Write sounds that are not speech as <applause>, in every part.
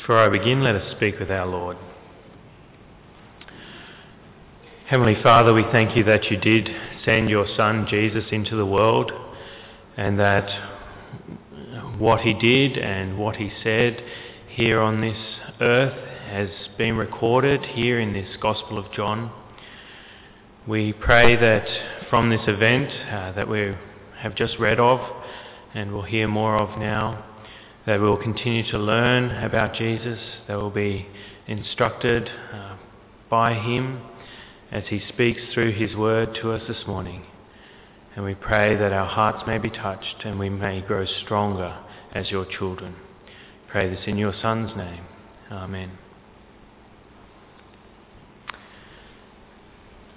Before I begin, let us speak with our Lord. Heavenly Father, we thank you that you did send your Son Jesus into the world and that what he did and what he said here on this earth has been recorded here in this Gospel of John. We pray that from this event uh, that we have just read of and will hear more of now, we will continue to learn about Jesus, They will be instructed uh, by him as he speaks through his word to us this morning. And we pray that our hearts may be touched and we may grow stronger as your children. Pray this in your Son's name. Amen.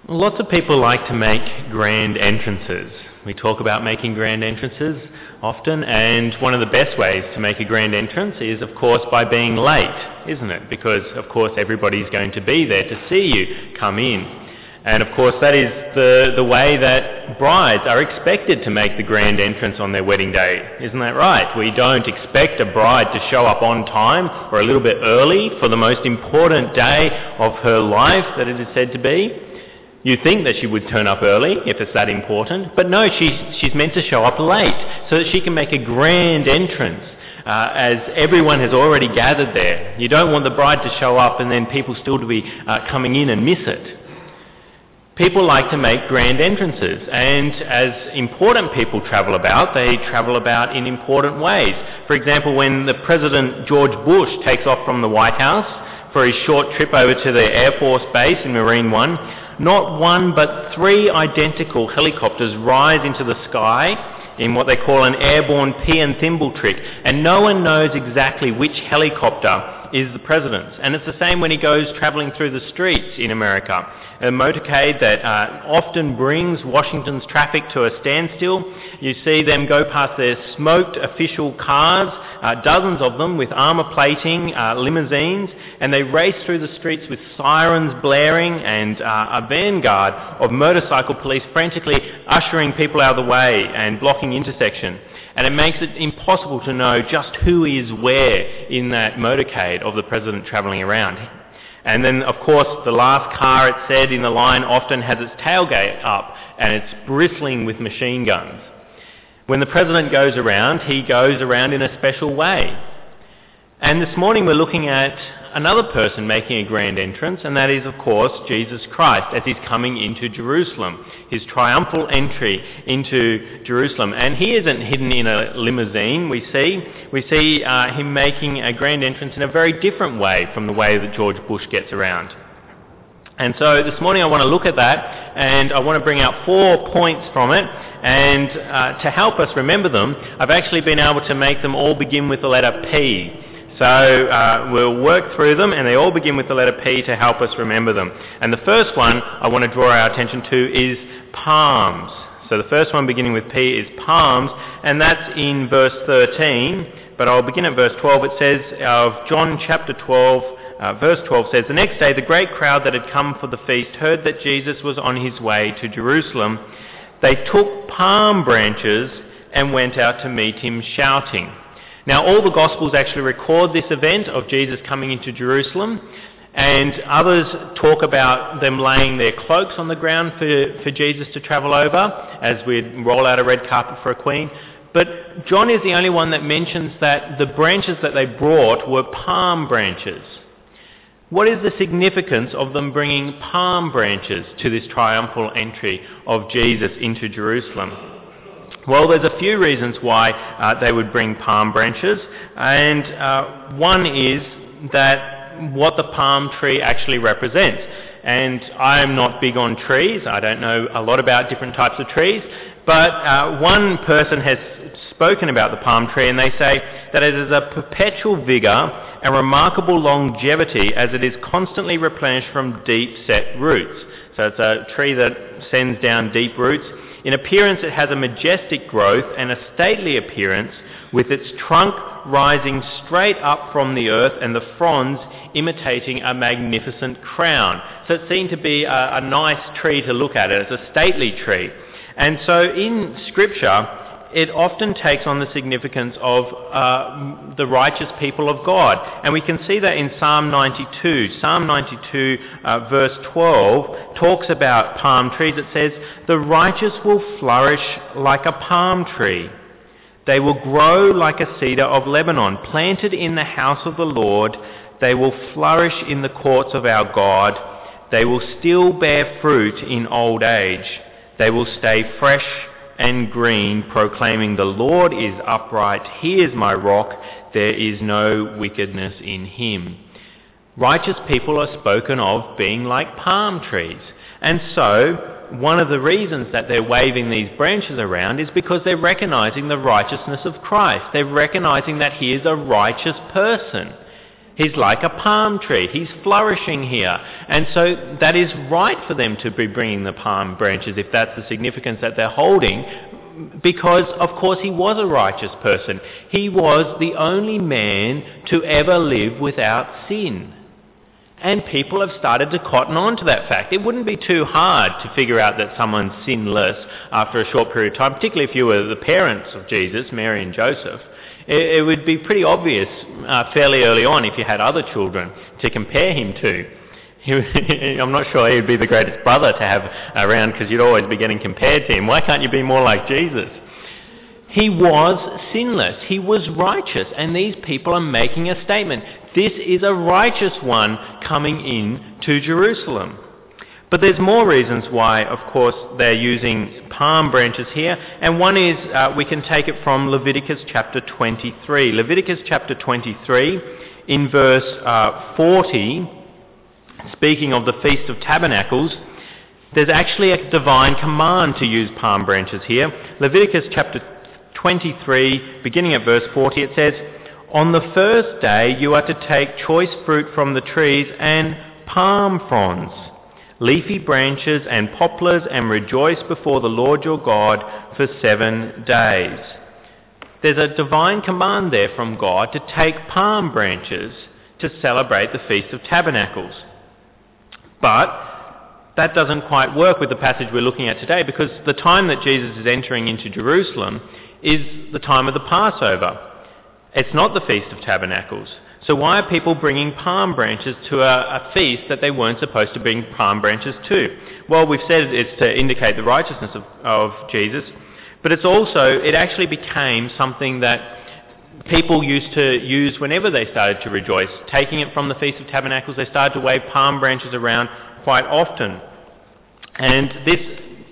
Lots of people like to make grand entrances. We talk about making grand entrances often, and one of the best ways to make a grand entrance is, of course, by being late, isn't it? Because, of course, everybody's going to be there to see you come in. And of course, that is the, the way that brides are expected to make the grand entrance on their wedding day. Isn't that right? We don't expect a bride to show up on time or a little bit early for the most important day of her life that it is said to be. You think that she would turn up early if it's that important, but no, she's, she's meant to show up late so that she can make a grand entrance. Uh, as everyone has already gathered there. You don't want the bride to show up and then people still to be uh, coming in and miss it. People like to make grand entrances, and as important people travel about, they travel about in important ways. For example, when the President George Bush takes off from the White House for his short trip over to the Air Force Base in Marine One, not one but three identical helicopters rise into the sky in what they call an airborne pea and thimble trick, and no one knows exactly which helicopter is the president's. And it's the same when he goes travelling through the streets in America a motorcade that uh, often brings Washington's traffic to a standstill. You see them go past their smoked official cars, uh, dozens of them with armour plating, uh, limousines, and they race through the streets with sirens blaring and uh, a vanguard of motorcycle police frantically ushering people out of the way and blocking intersection and it makes it impossible to know just who is where in that motorcade of the president travelling around. And then, of course, the last car, it said, in the line often has its tailgate up and it's bristling with machine guns. When the President goes around, he goes around in a special way. And this morning we're looking at another person making a grand entrance, and that is, of course, Jesus Christ as he's coming into Jerusalem, his triumphal entry into Jerusalem. And he isn't hidden in a limousine, we see. We see uh, him making a grand entrance in a very different way from the way that George Bush gets around. And so this morning I want to look at that, and I want to bring out four points from it. And uh, to help us remember them, I've actually been able to make them all begin with the letter P. So uh, we'll work through them, and they all begin with the letter P to help us remember them. And the first one I want to draw our attention to is palms. So the first one beginning with P is palms, and that's in verse 13. But I'll begin at verse 12. It says of John chapter 12, uh, verse 12 says, The next day the great crowd that had come for the feast heard that Jesus was on his way to Jerusalem. They took palm branches and went out to meet him shouting. Now, all the Gospels actually record this event of Jesus coming into Jerusalem, and others talk about them laying their cloaks on the ground for, for Jesus to travel over as we'd roll out a red carpet for a queen. But John is the only one that mentions that the branches that they brought were palm branches. What is the significance of them bringing palm branches to this triumphal entry of Jesus into Jerusalem? Well, there's a few reasons why uh, they would bring palm branches, and uh, one is that what the palm tree actually represents. And I'm not big on trees, I don't know a lot about different types of trees, but uh, one person has spoken about the palm tree and they say that it is a perpetual vigour and remarkable longevity as it is constantly replenished from deep set roots. So it's a tree that sends down deep roots in appearance, it has a majestic growth and a stately appearance, with its trunk rising straight up from the earth and the fronds imitating a magnificent crown. So it seemed to be a, a nice tree to look at. It's a stately tree. And so in Scripture, it often takes on the significance of uh, the righteous people of God. And we can see that in Psalm 92. Psalm 92, uh, verse 12, talks about palm trees. It says, The righteous will flourish like a palm tree. They will grow like a cedar of Lebanon, planted in the house of the Lord. They will flourish in the courts of our God. They will still bear fruit in old age. They will stay fresh and green, proclaiming, The Lord is upright, He is my rock, there is no wickedness in Him. Righteous people are spoken of being like palm trees. And so, one of the reasons that they're waving these branches around is because they're recognizing the righteousness of Christ. They're recognizing that He is a righteous person. He's like a palm tree. He's flourishing here. And so that is right for them to be bringing the palm branches if that's the significance that they're holding because, of course, he was a righteous person. He was the only man to ever live without sin. And people have started to cotton on to that fact. It wouldn't be too hard to figure out that someone's sinless after a short period of time, particularly if you were the parents of Jesus, Mary and Joseph it, it would be pretty obvious uh, fairly early on if you had other children to compare him to. <laughs> I'm not sure he would be the greatest brother to have around because you'd always be getting compared to him. Why can't you be more like Jesus? He was sinless. He was righteous. And these people are making a statement. This is a righteous one coming in to Jerusalem. But there's more reasons why, of course, they're using palm branches here. And one is uh, we can take it from Leviticus chapter 23. Leviticus chapter 23, in verse uh, 40, speaking of the Feast of Tabernacles, there's actually a divine command to use palm branches here. Leviticus chapter 23, beginning at verse 40, it says, On the first day you are to take choice fruit from the trees and palm fronds leafy branches and poplars, and rejoice before the Lord your God for seven days. There's a divine command there from God to take palm branches to celebrate the Feast of Tabernacles. But that doesn't quite work with the passage we're looking at today because the time that Jesus is entering into Jerusalem is the time of the Passover. It's not the Feast of Tabernacles. So why are people bringing palm branches to a, a, feast that they weren't supposed to bring palm branches to? Well, we've said it's to indicate the righteousness of, of Jesus, but it's also, it actually became something that people used to use whenever they started to rejoice. Taking it from the Feast of Tabernacles, they started to wave palm branches around quite often. And this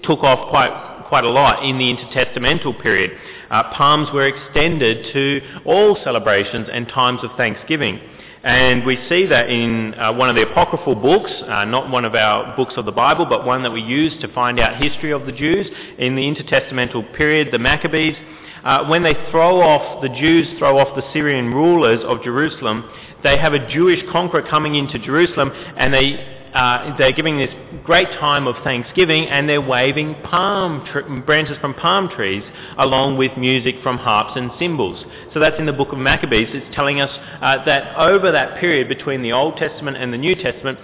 took off quite, quite a lot in the intertestamental period uh, palms were extended to all celebrations and times of thanksgiving. And we see that in uh, one of the apocryphal books, uh, not one of our books of the Bible, but one that we use to find out history of the Jews in the intertestamental period, the Maccabees. Uh, when they throw off, the Jews throw off the Syrian rulers of Jerusalem, they have a Jewish conqueror coming into Jerusalem and they uh, they're giving this great time of thanksgiving and they're waving palm tr- branches from palm trees along with music from harps and cymbals. So that's in the book of Maccabees. It's telling us uh, that over that period between the Old Testament and the New Testament,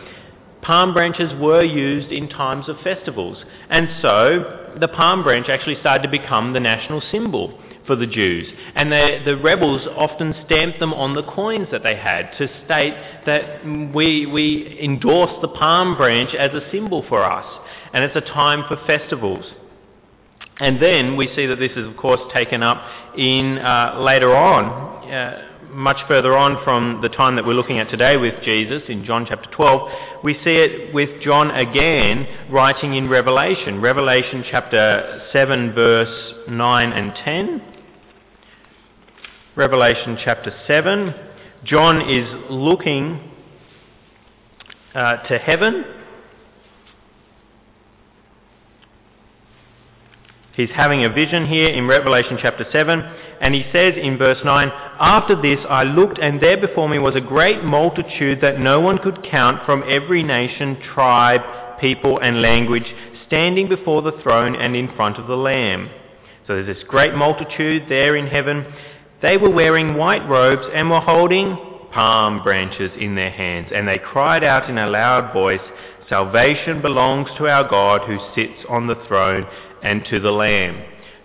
palm branches were used in times of festivals. And so the palm branch actually started to become the national symbol for the Jews. And the, the rebels often stamped them on the coins that they had to state that we, we endorse the palm branch as a symbol for us. And it's a time for festivals. And then we see that this is, of course, taken up in uh, later on, uh, much further on from the time that we're looking at today with Jesus in John chapter 12. We see it with John again writing in Revelation, Revelation chapter 7, verse 9 and 10. Revelation chapter 7. John is looking uh, to heaven. He's having a vision here in Revelation chapter 7, and he says in verse 9, After this I looked, and there before me was a great multitude that no one could count from every nation, tribe, people, and language, standing before the throne and in front of the Lamb. So there's this great multitude there in heaven, they were wearing white robes and were holding palm branches in their hands, and they cried out in a loud voice, Salvation belongs to our God who sits on the throne and to the Lamb.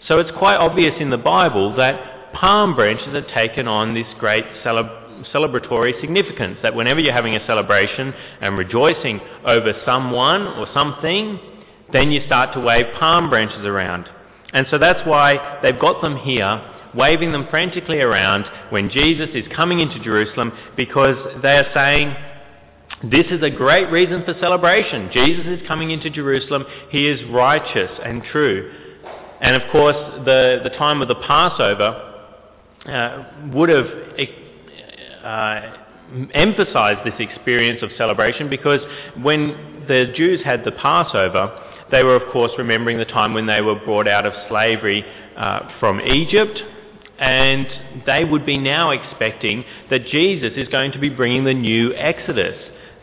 So it's quite obvious in the Bible that palm branches have taken on this great celeb- celebratory significance, that whenever you're having a celebration and rejoicing over someone or something, then you start to wave palm branches around. And so that's why they've got them here, waving them frantically around when Jesus is coming into Jerusalem, because they are saying, this is a great reason for celebration. Jesus is coming into Jerusalem. He is righteous and true. And of course, the, the time of the Passover uh, would have uh, emphasized this experience of celebration because when the Jews had the Passover, they were, of course, remembering the time when they were brought out of slavery uh, from Egypt. And they would be now expecting that Jesus is going to be bringing the new Exodus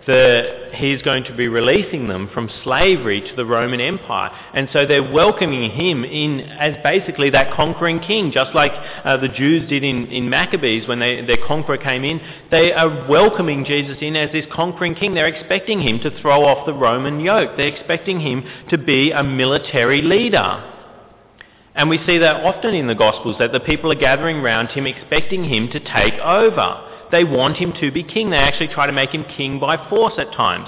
that he's going to be releasing them from slavery to the Roman Empire. And so they're welcoming him in as basically that conquering king, just like uh, the Jews did in, in Maccabees when they, their conqueror came in. They are welcoming Jesus in as this conquering king. They're expecting him to throw off the Roman yoke. They're expecting him to be a military leader. And we see that often in the Gospels, that the people are gathering round him expecting him to take over. They want him to be king. They actually try to make him king by force at times.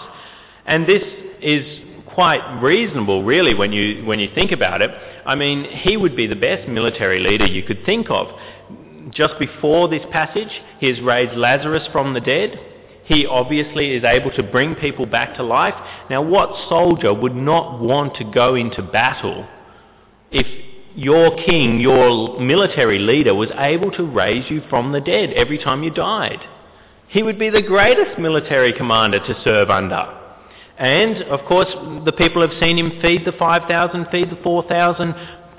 And this is quite reasonable, really, when you, when you think about it. I mean, he would be the best military leader you could think of. Just before this passage, he has raised Lazarus from the dead. He obviously is able to bring people back to life. Now, what soldier would not want to go into battle if your king, your military leader, was able to raise you from the dead every time you died. He would be the greatest military commander to serve under. And, of course, the people have seen him feed the 5,000, feed the 4,000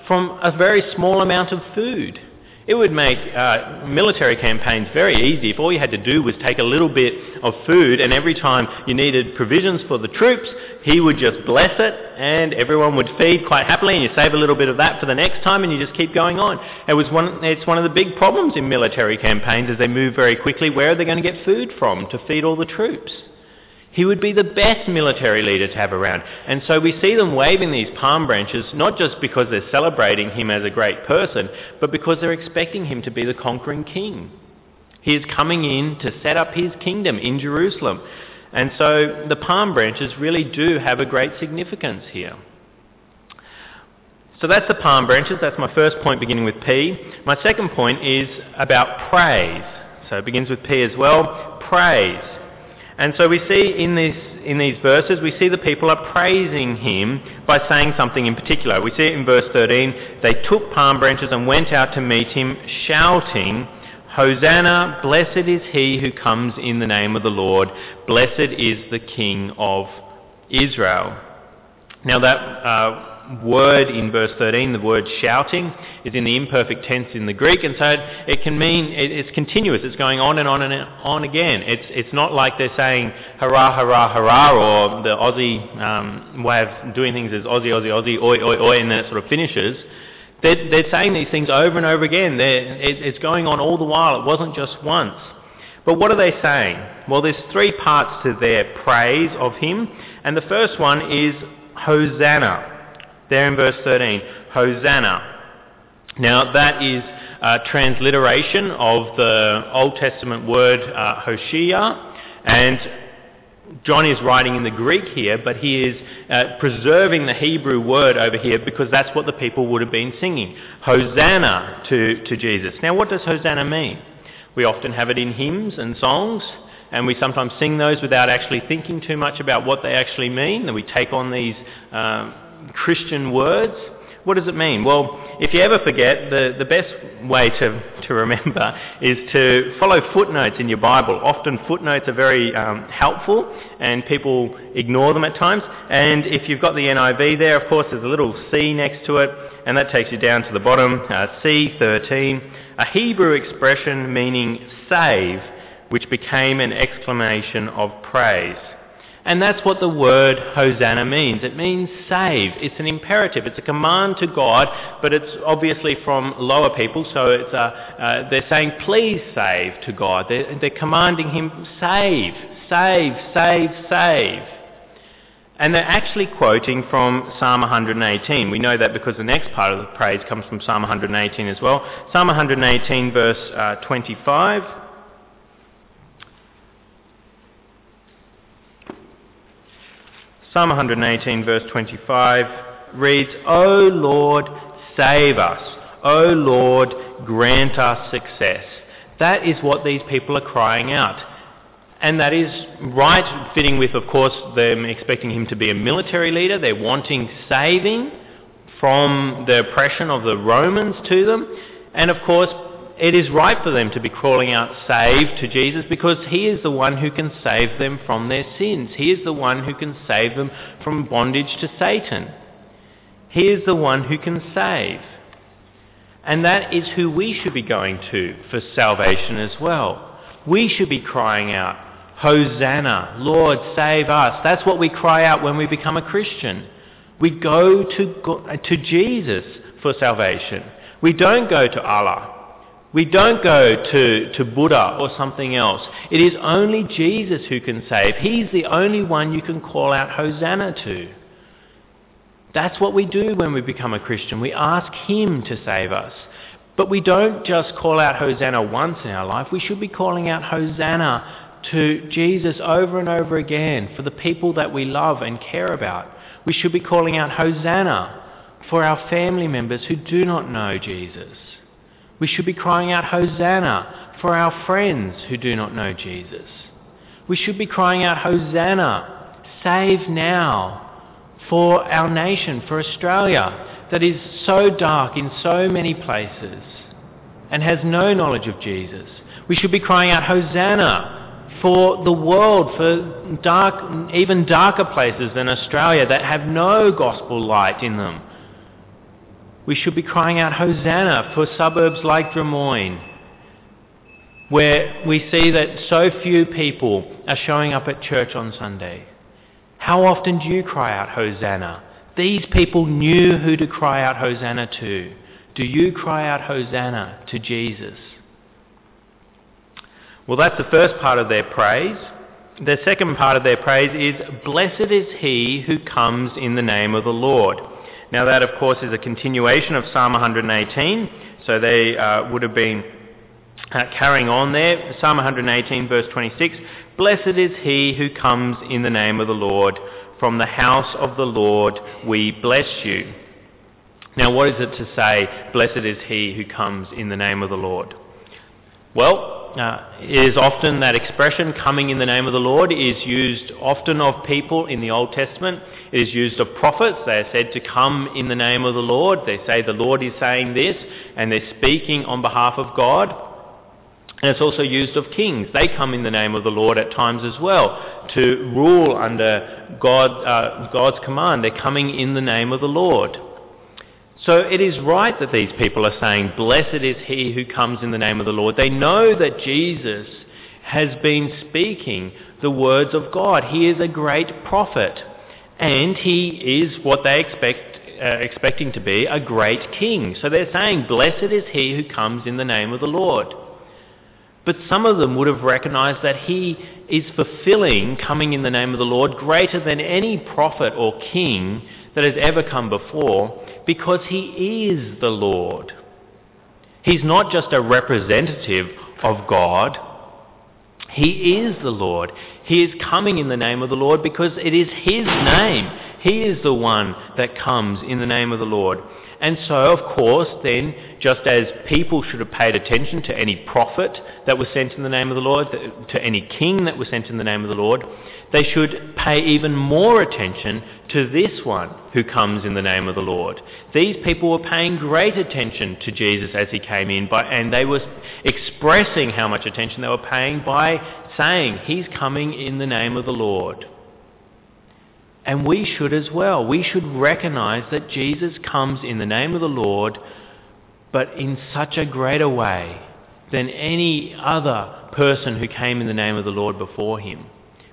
from a very small amount of food. It would make uh, military campaigns very easy if all you had to do was take a little bit of food and every time you needed provisions for the troops, he would just bless it and everyone would feed quite happily and you save a little bit of that for the next time and you just keep going on. It was one, it's one of the big problems in military campaigns as they move very quickly. Where are they going to get food from to feed all the troops? He would be the best military leader to have around. And so we see them waving these palm branches, not just because they're celebrating him as a great person, but because they're expecting him to be the conquering king. He is coming in to set up his kingdom in Jerusalem. And so the palm branches really do have a great significance here. So that's the palm branches. That's my first point beginning with P. My second point is about praise. So it begins with P as well. Praise. And so we see in, this, in these verses, we see the people are praising him by saying something in particular. We see it in verse 13. They took palm branches and went out to meet him, shouting, Hosanna, blessed is he who comes in the name of the Lord. Blessed is the King of Israel. Now that uh, word in verse 13, the word shouting, is in the imperfect tense in the Greek, and so it can mean it's continuous. It's going on and on and on again. It's it's not like they're saying hurrah, hurrah, hurrah, or the Aussie um, way of doing things is Aussie, Aussie, Aussie, oi, oi, oi, and then it sort of finishes. They're, they're saying these things over and over again. It, it's going on all the while. It wasn't just once. But what are they saying? Well, there's three parts to their praise of him, and the first one is Hosanna. There in verse 13, Hosanna. Now that is a transliteration of the Old Testament word uh, Hoshea, and John is writing in the Greek here, but he is uh, preserving the Hebrew word over here because that's what the people would have been singing. Hosanna to, to Jesus. Now what does Hosanna mean? We often have it in hymns and songs, and we sometimes sing those without actually thinking too much about what they actually mean, and we take on these um, Christian words. What does it mean? Well, if you ever forget, the, the best way to, to remember <laughs> is to follow footnotes in your Bible. Often footnotes are very um, helpful and people ignore them at times. And if you've got the NIV there, of course, there's a little C next to it and that takes you down to the bottom, uh, C13, a Hebrew expression meaning save, which became an exclamation of praise. And that's what the word Hosanna means. It means save. It's an imperative. It's a command to God, but it's obviously from lower people, so it's a, uh, they're saying, please save to God. They're, they're commanding him, save, save, save, save. And they're actually quoting from Psalm 118. We know that because the next part of the praise comes from Psalm 118 as well. Psalm 118 verse uh, 25. Psalm 118 verse 25 reads, O Lord, save us. O Lord, grant us success. That is what these people are crying out. And that is right, fitting with, of course, them expecting him to be a military leader. They're wanting saving from the oppression of the Romans to them. And of course, it is right for them to be calling out save to Jesus because he is the one who can save them from their sins. He is the one who can save them from bondage to Satan. He is the one who can save. And that is who we should be going to for salvation as well. We should be crying out, Hosanna, Lord, save us. That's what we cry out when we become a Christian. We go to, to Jesus for salvation. We don't go to Allah. We don't go to, to Buddha or something else. It is only Jesus who can save. He's the only one you can call out Hosanna to. That's what we do when we become a Christian. We ask Him to save us. But we don't just call out Hosanna once in our life. We should be calling out Hosanna to Jesus over and over again for the people that we love and care about. We should be calling out Hosanna for our family members who do not know Jesus. We should be crying out Hosanna for our friends who do not know Jesus. We should be crying out Hosanna, save now for our nation, for Australia, that is so dark in so many places and has no knowledge of Jesus. We should be crying out Hosanna for the world, for dark, even darker places than Australia that have no gospel light in them we should be crying out Hosanna for suburbs like Drummoyne, where we see that so few people are showing up at church on Sunday. How often do you cry out Hosanna? These people knew who to cry out Hosanna to. Do you cry out Hosanna to Jesus? Well, that's the first part of their praise. The second part of their praise is, Blessed is he who comes in the name of the Lord. Now that, of course, is a continuation of Psalm 118. So they uh, would have been uh, carrying on there. Psalm 118, verse 26. Blessed is he who comes in the name of the Lord. From the house of the Lord we bless you. Now, what is it to say, Blessed is he who comes in the name of the Lord? Well, uh, it is often that expression, coming in the name of the Lord, is used often of people in the Old Testament. Is used of prophets. They are said to come in the name of the Lord. They say the Lord is saying this, and they're speaking on behalf of God. And it's also used of kings. They come in the name of the Lord at times as well to rule under God, uh, God's command. They're coming in the name of the Lord. So it is right that these people are saying, Blessed is he who comes in the name of the Lord. They know that Jesus has been speaking the words of God. He is a great prophet and he is what they expect, uh, expecting to be a great king. So they're saying, Blessed is he who comes in the name of the Lord. But some of them would have recognized that he is fulfilling coming in the name of the Lord greater than any prophet or king that has ever come before because he is the Lord. He's not just a representative of God, he is the Lord. He is coming in the name of the Lord because it is His name. He is the one that comes in the name of the Lord. And so, of course, then, just as people should have paid attention to any prophet that was sent in the name of the Lord, to any king that was sent in the name of the Lord, they should pay even more attention to this one who comes in the name of the Lord. These people were paying great attention to Jesus as he came in, by, and they were expressing how much attention they were paying by saying, He's coming in the name of the Lord. And we should as well. We should recognize that Jesus comes in the name of the Lord, but in such a greater way than any other person who came in the name of the Lord before him,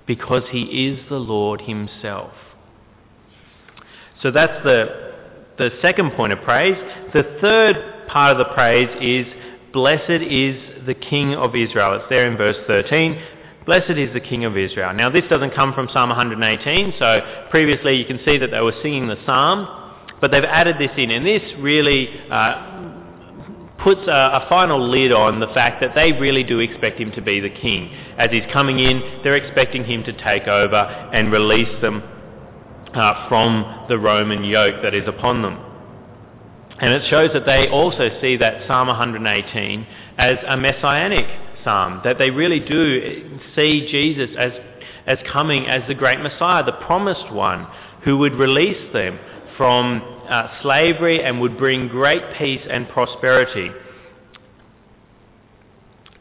because he is the Lord himself. So that's the, the second point of praise. The third part of the praise is, Blessed is the King of Israel. It's there in verse 13. Blessed is the King of Israel. Now this doesn't come from Psalm 118, so previously you can see that they were singing the psalm, but they've added this in, and this really uh, puts a, a, final lid on the fact that they really do expect him to be the king. As he's coming in, they're expecting him to take over and release them uh, from the Roman yoke that is upon them. And it shows that they also see that Psalm 118 as a messianic psalm, that they really do see Jesus as, as coming as the great Messiah, the promised one, who would release them from uh, slavery and would bring great peace and prosperity.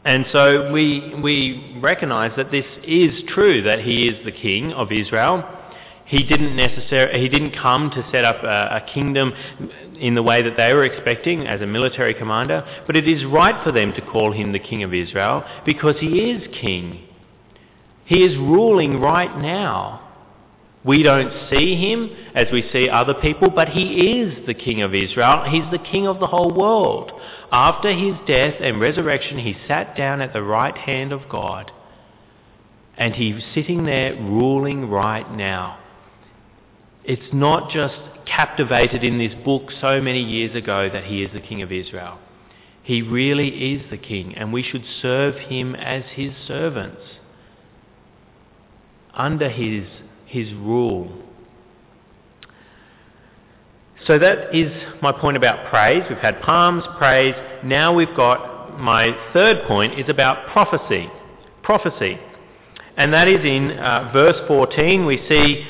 And so we, we recognize that this is true, that he is the king of Israel. He didn't necessarily, he didn't come to set up a, a kingdom in the way that they were expecting as a military commander, but it is right for them to call him the king of Israel because he is king. He is ruling right now. We don't see him as we see other people, but he is the King of Israel. He's the King of the whole world. After his death and resurrection, he sat down at the right hand of God. And he's sitting there ruling right now. It's not just captivated in this book so many years ago that he is the King of Israel. He really is the King, and we should serve him as his servants under his his rule. So that is my point about praise. We've had palms, praise. Now we've got my third point is about prophecy. Prophecy. And that is in uh, verse 14. We see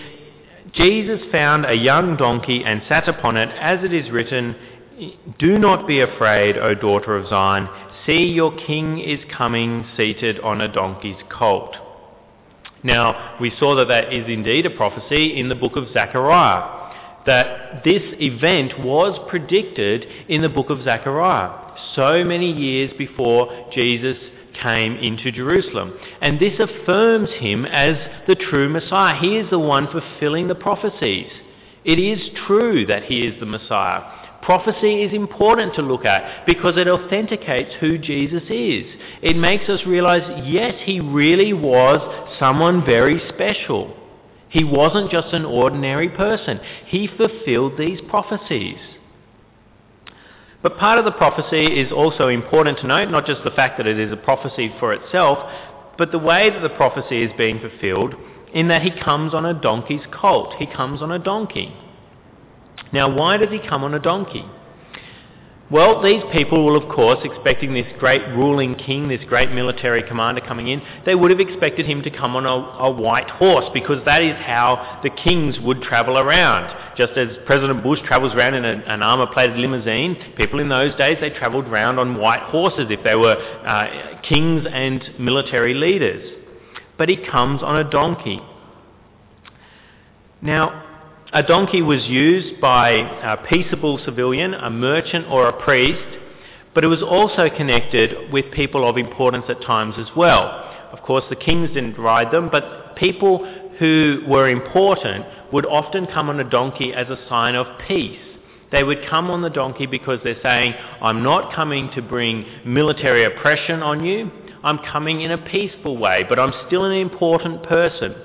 Jesus found a young donkey and sat upon it, as it is written, Do not be afraid, O daughter of Zion. See, your king is coming seated on a donkey's colt. Now, we saw that that is indeed a prophecy in the book of Zechariah, that this event was predicted in the book of Zechariah, so many years before Jesus came into Jerusalem. And this affirms him as the true Messiah. He is the one fulfilling the prophecies. It is true that he is the Messiah. Prophecy is important to look at because it authenticates who Jesus is. It makes us realize, yes, he really was someone very special. He wasn't just an ordinary person. He fulfilled these prophecies. But part of the prophecy is also important to note, not just the fact that it is a prophecy for itself, but the way that the prophecy is being fulfilled in that he comes on a donkey's colt. He comes on a donkey. Now, why does he come on a donkey? Well, these people will, of course, expecting this great ruling king, this great military commander coming in, they would have expected him to come on a, a white horse because that is how the kings would travel around. Just as President Bush travels around in a, an armour-plated limousine, people in those days, they travelled around on white horses if they were uh, kings and military leaders. But he comes on a donkey. Now, a donkey was used by a peaceable civilian, a merchant or a priest, but it was also connected with people of importance at times as well. Of course, the kings didn't ride them, but people who were important would often come on a donkey as a sign of peace. They would come on the donkey because they're saying, I'm not coming to bring military oppression on you, I'm coming in a peaceful way, but I'm still an important person.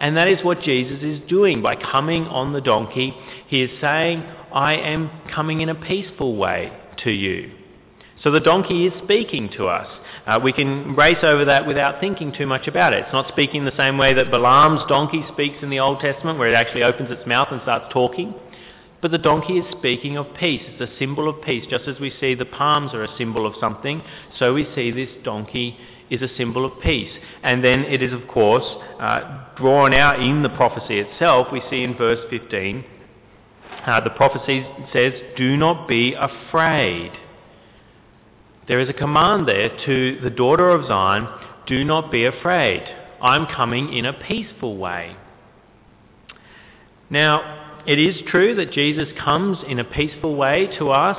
And that is what Jesus is doing by coming on the donkey. He is saying, I am coming in a peaceful way to you. So the donkey is speaking to us. Uh, we can race over that without thinking too much about it. It's not speaking the same way that Balaam's donkey speaks in the Old Testament, where it actually opens its mouth and starts talking. But the donkey is speaking of peace. It's a symbol of peace. Just as we see the palms are a symbol of something, so we see this donkey is a symbol of peace. And then it is, of course, uh, drawn out in the prophecy itself. We see in verse 15, uh, the prophecy says, Do not be afraid. There is a command there to the daughter of Zion, Do not be afraid. I'm coming in a peaceful way. Now, it is true that Jesus comes in a peaceful way to us,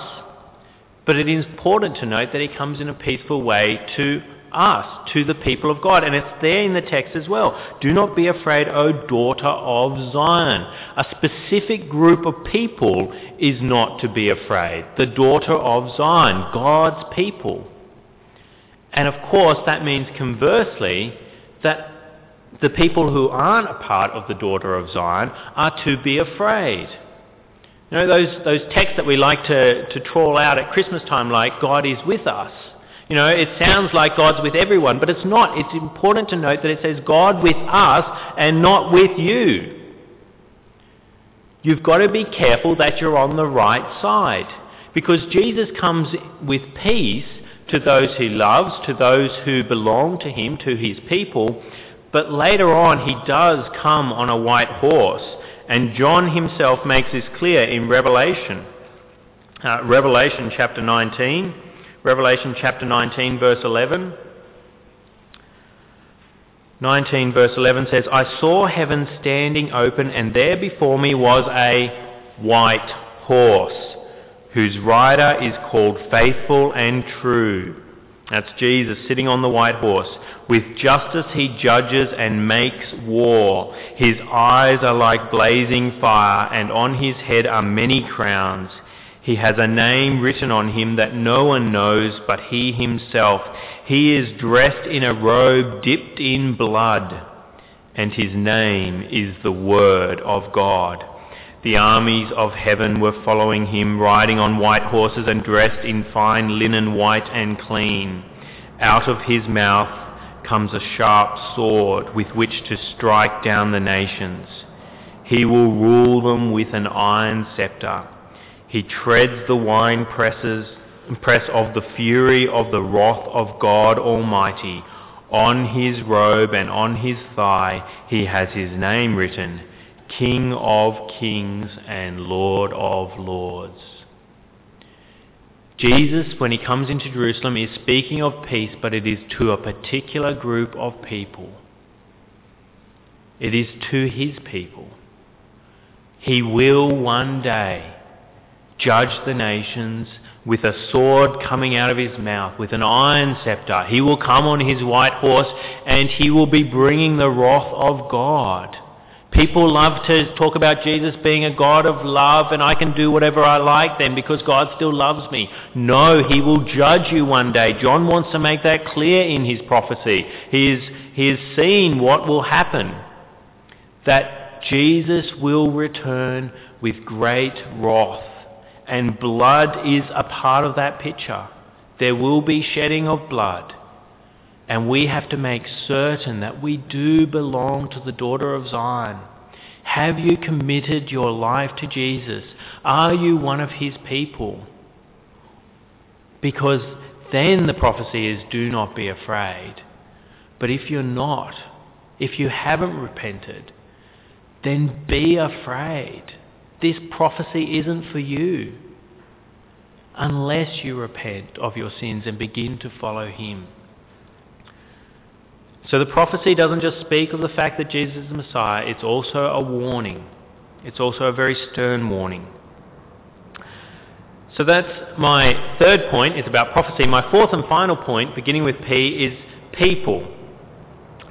but it is important to note that he comes in a peaceful way to us, to the people of God. And it's there in the text as well. Do not be afraid, O daughter of Zion. A specific group of people is not to be afraid. The daughter of Zion, God's people. And of course, that means conversely that the people who aren't a part of the daughter of Zion are to be afraid. You know, those, those texts that we like to, to trawl out at Christmas time, like God is with us. You know, it sounds like God's with everyone, but it's not. It's important to note that it says God with us and not with you. You've got to be careful that you're on the right side. Because Jesus comes with peace to those he loves, to those who belong to him, to his people. But later on, he does come on a white horse. And John himself makes this clear in Revelation. Uh, Revelation chapter 19. Revelation chapter 19, verse 11. 19 verse 11 says, I saw heaven standing open, and there before me was a white horse whose rider is called Faithful and True. That's Jesus sitting on the white horse. With justice he judges and makes war. His eyes are like blazing fire, and on his head are many crowns. He has a name written on him that no one knows but he himself. He is dressed in a robe dipped in blood, and his name is the Word of God. The armies of heaven were following him, riding on white horses and dressed in fine linen white and clean. Out of his mouth comes a sharp sword with which to strike down the nations. He will rule them with an iron scepter. He treads the wine presses, press of the fury of the wrath of God Almighty. On his robe and on his thigh he has his name written King of kings and Lord of lords. Jesus, when he comes into Jerusalem, is speaking of peace, but it is to a particular group of people. It is to his people. He will one day judge the nations with a sword coming out of his mouth, with an iron scepter. He will come on his white horse and he will be bringing the wrath of God People love to talk about Jesus being a God of love and I can do whatever I like then because God still loves me. No, he will judge you one day. John wants to make that clear in his prophecy. He is, he has seen what will happen. That Jesus will return with great wrath and blood is a part of that picture. There will be shedding of blood. And we have to make certain that we do belong to the daughter of Zion. Have you committed your life to Jesus? Are you one of his people? Because then the prophecy is do not be afraid. But if you're not, if you haven't repented, then be afraid. This prophecy isn't for you unless you repent of your sins and begin to follow him. So the prophecy doesn't just speak of the fact that Jesus is the Messiah, it's also a warning. It's also a very stern warning. So that's my third point, it's about prophecy. My fourth and final point, beginning with P, is people.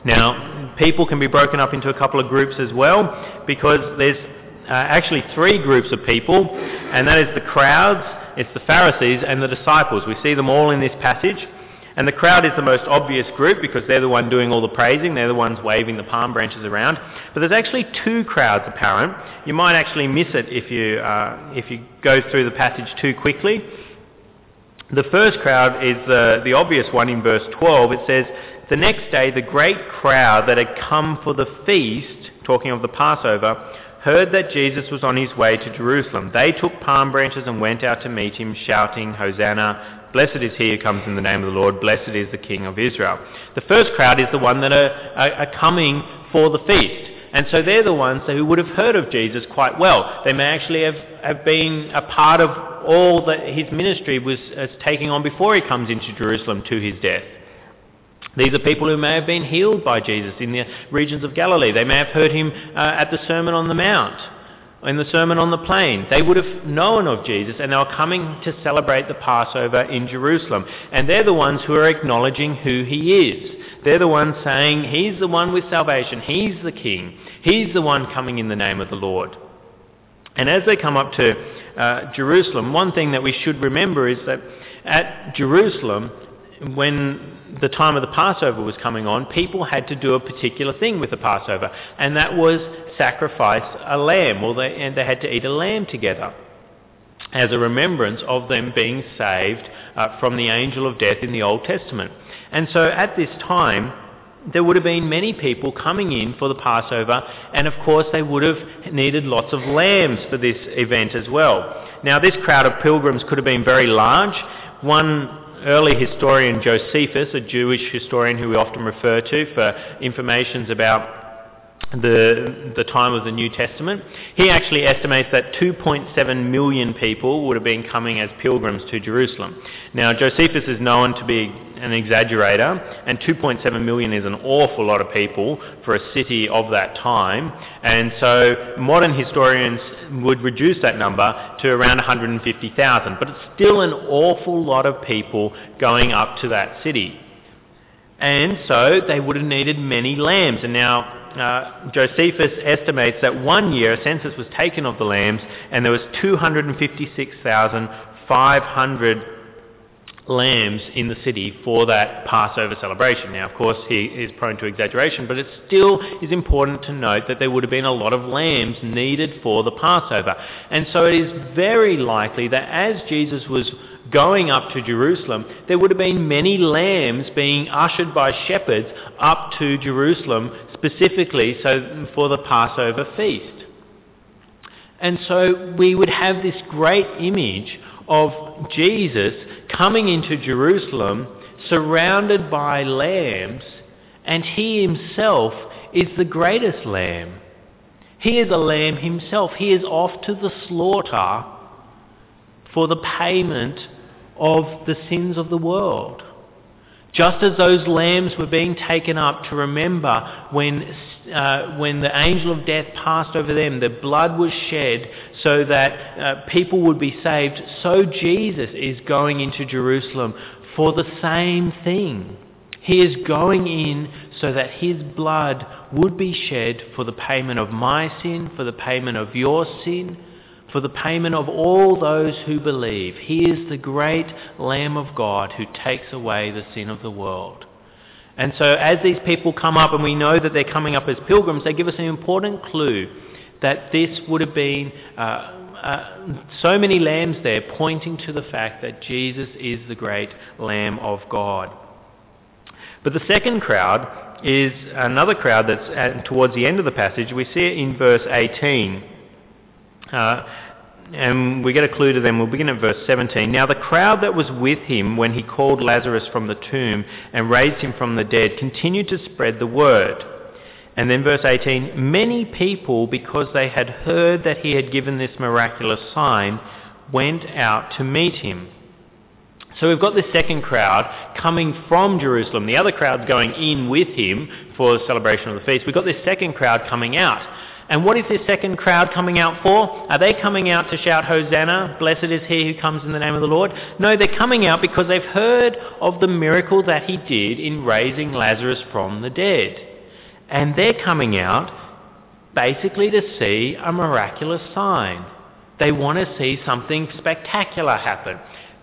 Now, people can be broken up into a couple of groups as well, because there's actually three groups of people, and that is the crowds, it's the Pharisees, and the disciples. We see them all in this passage. And the crowd is the most obvious group because they're the one doing all the praising. They're the ones waving the palm branches around. But there's actually two crowds apparent. You might actually miss it if you, uh, if you go through the passage too quickly. The first crowd is the, the obvious one in verse 12. It says, The next day the great crowd that had come for the feast, talking of the Passover, heard that Jesus was on his way to Jerusalem. They took palm branches and went out to meet him, shouting, Hosanna! Blessed is he who comes in the name of the Lord. Blessed is the King of Israel. The first crowd is the one that are, are, are coming for the feast. And so they're the ones who would have heard of Jesus quite well. They may actually have, have been a part of all that his ministry was taking on before he comes into Jerusalem to his death. These are people who may have been healed by Jesus in the regions of Galilee. They may have heard him uh, at the Sermon on the Mount in the Sermon on the Plain. They would have known of Jesus and they were coming to celebrate the Passover in Jerusalem. And they're the ones who are acknowledging who he is. They're the ones saying, He's the one with salvation. He's the King. He's the one coming in the name of the Lord. And as they come up to uh, Jerusalem, one thing that we should remember is that at Jerusalem, when the time of the Passover was coming on, people had to do a particular thing with the Passover, and that was sacrifice a lamb, or they, and they had to eat a lamb together as a remembrance of them being saved uh, from the angel of death in the Old Testament. And so at this time, there would have been many people coming in for the Passover, and of course they would have needed lots of lambs for this event as well. Now this crowd of pilgrims could have been very large. One early historian, Josephus, a Jewish historian who we often refer to for information about the, the time of the New Testament, he actually estimates that 2.7 million people would have been coming as pilgrims to Jerusalem. Now, Josephus is known to be an exaggerator, and 2.7 million is an awful lot of people for a city of that time, and so modern historians would reduce that number to around 150,000, but it's still an awful lot of people going up to that city. And so they would have needed many lambs. And now uh, Josephus estimates that one year a census was taken of the lambs and there was 256,500 lambs in the city for that Passover celebration. Now, of course, he is prone to exaggeration, but it still is important to note that there would have been a lot of lambs needed for the Passover. And so it is very likely that as Jesus was going up to Jerusalem, there would have been many lambs being ushered by shepherds up to Jerusalem specifically so for the Passover feast. And so we would have this great image of Jesus coming into Jerusalem surrounded by lambs, and he himself is the greatest lamb. He is a lamb himself. He is off to the slaughter for the payment of the sins of the world. Just as those lambs were being taken up to remember when, uh, when the angel of death passed over them, the blood was shed so that uh, people would be saved, so Jesus is going into Jerusalem for the same thing. He is going in so that his blood would be shed for the payment of my sin, for the payment of your sin, for the payment of all those who believe. He is the great Lamb of God who takes away the sin of the world. And so as these people come up, and we know that they're coming up as pilgrims, they give us an important clue that this would have been uh, uh, so many lambs there pointing to the fact that Jesus is the great Lamb of God. But the second crowd is another crowd that's at, towards the end of the passage. We see it in verse 18. Uh, and we get a clue to them. We'll begin at verse 17. Now the crowd that was with him when he called Lazarus from the tomb and raised him from the dead continued to spread the word. And then verse 18, many people, because they had heard that he had given this miraculous sign, went out to meet him. So we've got this second crowd coming from Jerusalem. The other crowd's going in with him for the celebration of the feast. We've got this second crowd coming out. And what is this second crowd coming out for? Are they coming out to shout, Hosanna, blessed is he who comes in the name of the Lord? No, they're coming out because they've heard of the miracle that he did in raising Lazarus from the dead. And they're coming out basically to see a miraculous sign. They want to see something spectacular happen.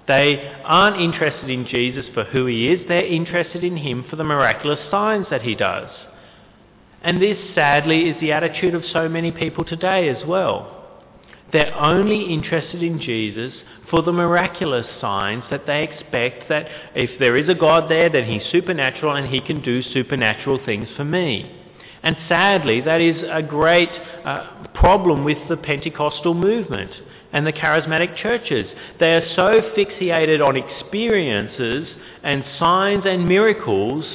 They aren't interested in Jesus for who he is, they're interested in him for the miraculous signs that he does. And this, sadly, is the attitude of so many people today as well. They're only interested in Jesus for the miraculous signs that they expect that if there is a God there, then he's supernatural and he can do supernatural things for me. And sadly, that is a great uh, problem with the Pentecostal movement and the charismatic churches. They are so fixated on experiences and signs and miracles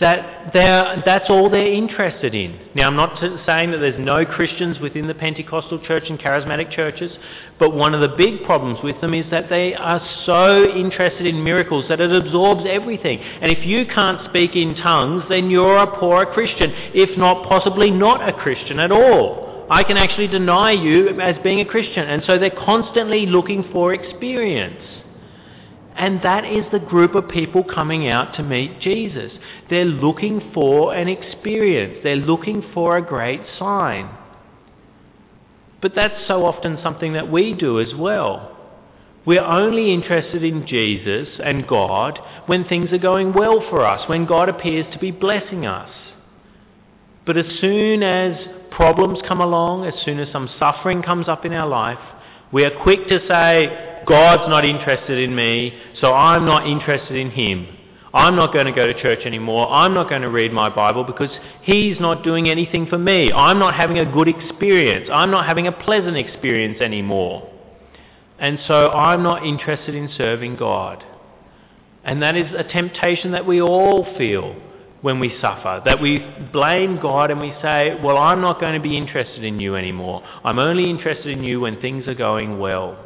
that that's all they're interested in. Now, I'm not saying that there's no Christians within the Pentecostal church and charismatic churches, but one of the big problems with them is that they are so interested in miracles that it absorbs everything. And if you can't speak in tongues, then you're a poor Christian, if not possibly not a Christian at all. I can actually deny you as being a Christian. And so they're constantly looking for experience. And that is the group of people coming out to meet Jesus. They're looking for an experience. They're looking for a great sign. But that's so often something that we do as well. We're only interested in Jesus and God when things are going well for us, when God appears to be blessing us. But as soon as problems come along, as soon as some suffering comes up in our life, we are quick to say, God's not interested in me, so I'm not interested in him. I'm not going to go to church anymore. I'm not going to read my Bible because he's not doing anything for me. I'm not having a good experience. I'm not having a pleasant experience anymore. And so I'm not interested in serving God. And that is a temptation that we all feel when we suffer, that we blame God and we say, well, I'm not going to be interested in you anymore. I'm only interested in you when things are going well.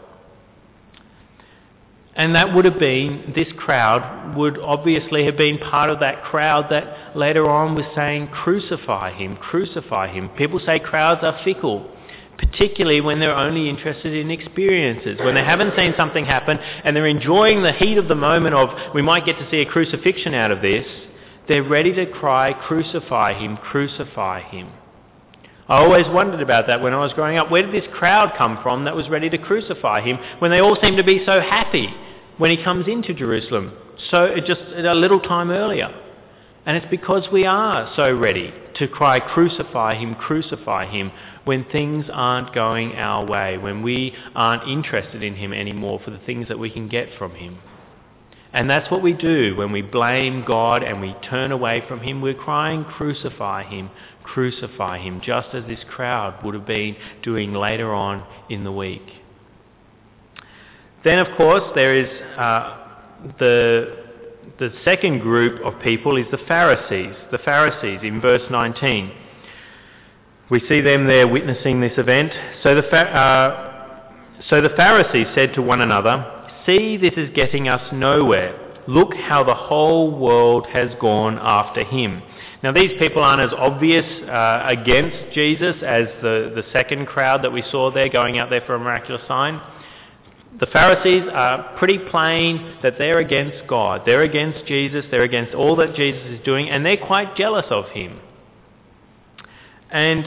And that would have been, this crowd would obviously have been part of that crowd that later on was saying, crucify him, crucify him. People say crowds are fickle particularly when they're only interested in experiences, when they haven't seen something happen and they're enjoying the heat of the moment of, we might get to see a crucifixion out of this, they're ready to cry, crucify him, crucify him. I always wondered about that when I was growing up. Where did this crowd come from that was ready to crucify him when they all seem to be so happy when he comes into Jerusalem? So just a little time earlier. And it's because we are so ready to cry, crucify him, crucify him, when things aren't going our way, when we aren't interested in him anymore for the things that we can get from him. And that's what we do when we blame God and we turn away from him. We're crying, crucify him, crucify him, just as this crowd would have been doing later on in the week. Then, of course, there is uh, the the second group of people is the Pharisees. The Pharisees in verse 19. We see them there witnessing this event. So the, uh, so the Pharisees said to one another, See, this is getting us nowhere. Look how the whole world has gone after him. Now, these people aren't as obvious uh, against Jesus as the, the second crowd that we saw there going out there for a miraculous sign. The Pharisees are pretty plain that they're against God. They're against Jesus. They're against all that Jesus is doing, and they're quite jealous of him. And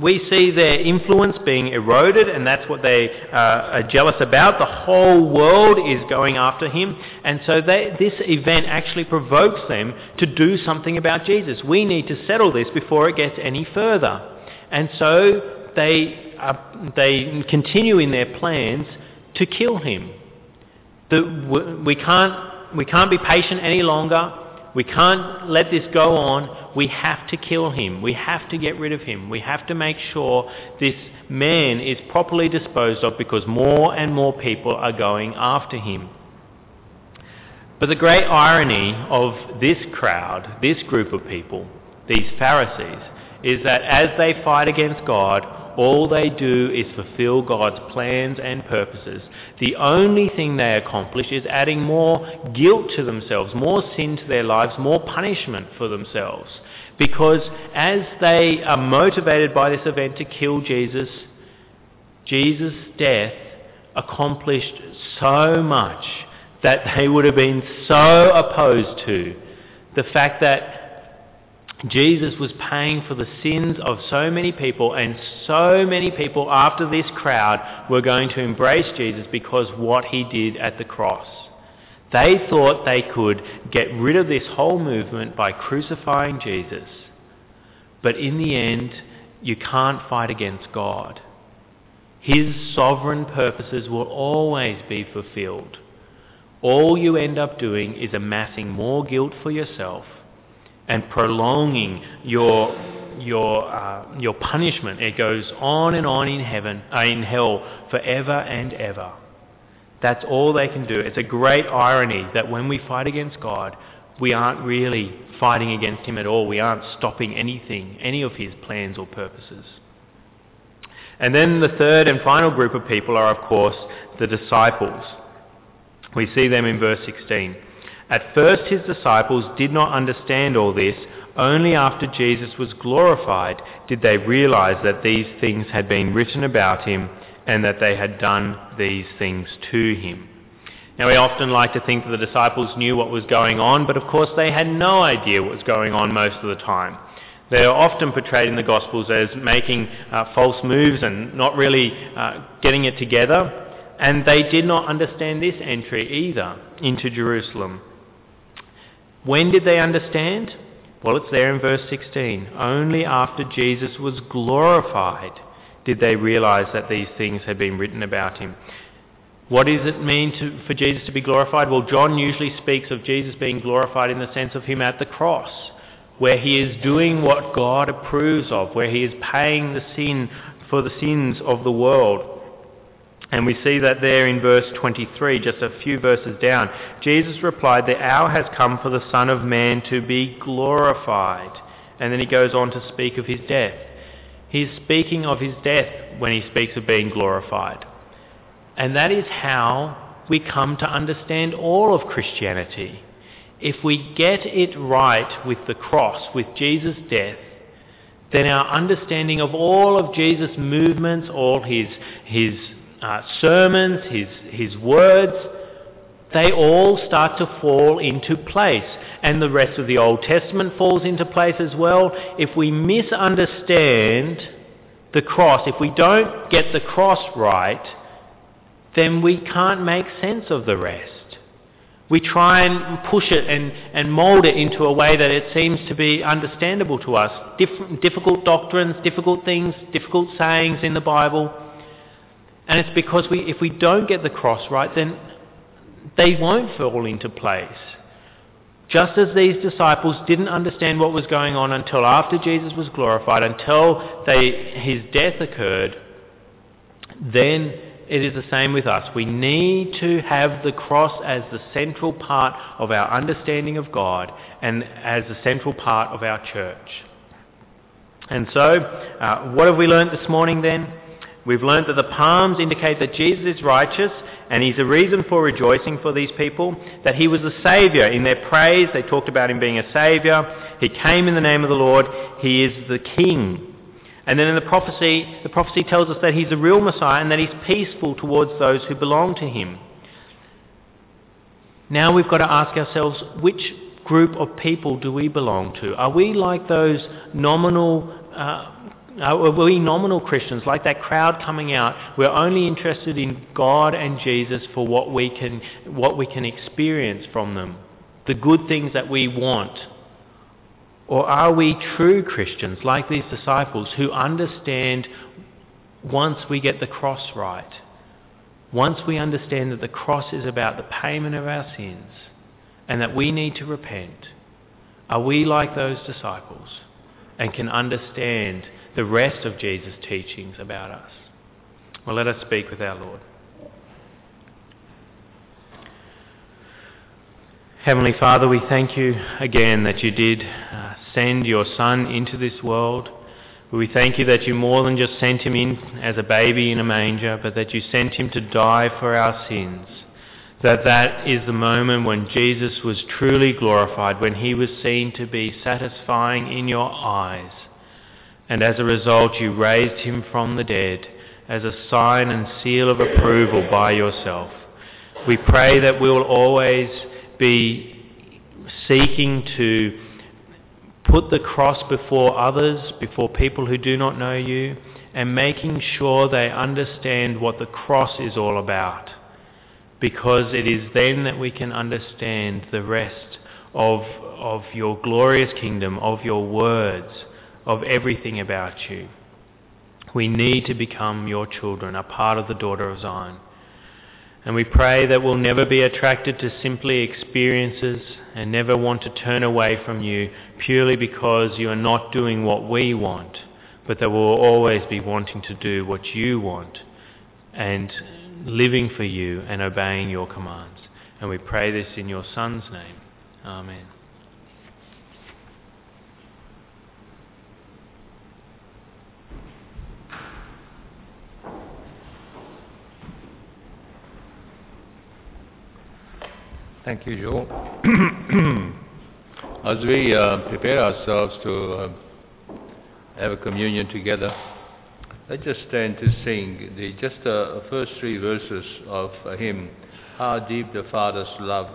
we see their influence being eroded, and that's what they uh, are jealous about. The whole world is going after him, and so they, this event actually provokes them to do something about Jesus. We need to settle this before it gets any further. And so they, uh, they continue in their plans to kill him. The, we, can't, we can't be patient any longer. We can't let this go on. We have to kill him. We have to get rid of him. We have to make sure this man is properly disposed of because more and more people are going after him. But the great irony of this crowd, this group of people, these Pharisees, is that as they fight against God, all they do is fulfill God's plans and purposes. The only thing they accomplish is adding more guilt to themselves, more sin to their lives, more punishment for themselves. Because as they are motivated by this event to kill Jesus, Jesus' death accomplished so much that they would have been so opposed to the fact that Jesus was paying for the sins of so many people, and so many people after this crowd were going to embrace Jesus because what he did at the cross. They thought they could get rid of this whole movement by crucifying Jesus. But in the end, you can't fight against God. His sovereign purposes will always be fulfilled. All you end up doing is amassing more guilt for yourself and prolonging your your uh, your punishment. It goes on and on in heaven, uh, in hell, forever and ever. That's all they can do. It's a great irony that when we fight against God, we aren't really fighting against Him at all. We aren't stopping anything, any of His plans or purposes. And then the third and final group of people are, of course, the disciples. We see them in verse 16. At first his disciples did not understand all this. Only after Jesus was glorified did they realize that these things had been written about him and that they had done these things to him. Now we often like to think that the disciples knew what was going on, but of course they had no idea what was going on most of the time. They are often portrayed in the Gospels as making uh, false moves and not really uh, getting it together. and they did not understand this entry either into Jerusalem. When did they understand? Well, it's there in verse 16. Only after Jesus was glorified did they realize that these things had been written about him. What does it mean to, for Jesus to be glorified? Well, John usually speaks of Jesus being glorified in the sense of him at the cross, where he is doing what God approves of, where he is paying the sin for the sins of the world. And we see that there in verse 23, just a few verses down. Jesus replied, The hour has come for the Son of Man to be glorified. And then he goes on to speak of his death. He's speaking of his death when he speaks of being glorified. And that is how we come to understand all of Christianity. If we get it right with the cross, with Jesus' death, then our understanding of all of Jesus' movements, all his, his uh, sermons, his, his words, they all start to fall into place. And the rest of the Old Testament falls into place as well. If we misunderstand the cross, if we don't get the cross right, then we can't make sense of the rest. We try and push it and, and mould it into a way that it seems to be understandable to us. difficult doctrines, difficult things, difficult sayings in the Bible. And it's because we, if we don't get the cross right, then they won't fall into place. Just as these disciples didn't understand what was going on until after Jesus was glorified, until they, his death occurred, then it is the same with us. We need to have the cross as the central part of our understanding of God and as the central part of our church. And so, uh, what have we learned this morning then? We've learned that the palms indicate that Jesus is righteous and he's a reason for rejoicing for these people, that he was a saviour. In their praise, they talked about him being a saviour. He came in the name of the Lord. He is the King. And then in the prophecy, the prophecy tells us that he's a real Messiah and that he's peaceful towards those who belong to him. Now we've got to ask ourselves, which group of people do we belong to? Are we like those nominal uh, uh, we nominal Christians, like that crowd coming out? We're only interested in God and Jesus for what we can, what we can experience from them, the good things that we want. Or are we true Christians, like these disciples, who understand once we get the cross right, once we understand that the cross is about the payment of our sins and that we need to repent, are we like those disciples and can understand the rest of Jesus' teachings about us. Well, let us speak with our Lord. Heavenly Father, we thank you again that you did uh, send your Son into this world. We thank you that you more than just sent him in as a baby in a manger, but that you sent him to die for our sins. That that is the moment when Jesus was truly glorified, when he was seen to be satisfying in your eyes and as a result you raised him from the dead as a sign and seal of approval by yourself. We pray that we'll always be seeking to put the cross before others, before people who do not know you, and making sure they understand what the cross is all about. Because it is then that we can understand the rest of, of your glorious kingdom, of your words, of everything about you. We need to become your children, a part of the daughter of Zion. And we pray that we'll never be attracted to simply experiences and never want to turn away from you purely because you are not doing what we want, but that we'll always be wanting to do what you want and living for you and obeying your commands. And we pray this in your Son's name. Amen. Thank you, Joe. <clears throat> As we uh, prepare ourselves to uh, have a communion together, let's just stand to sing the just uh, first three verses of a hymn, How Deep the Father's Love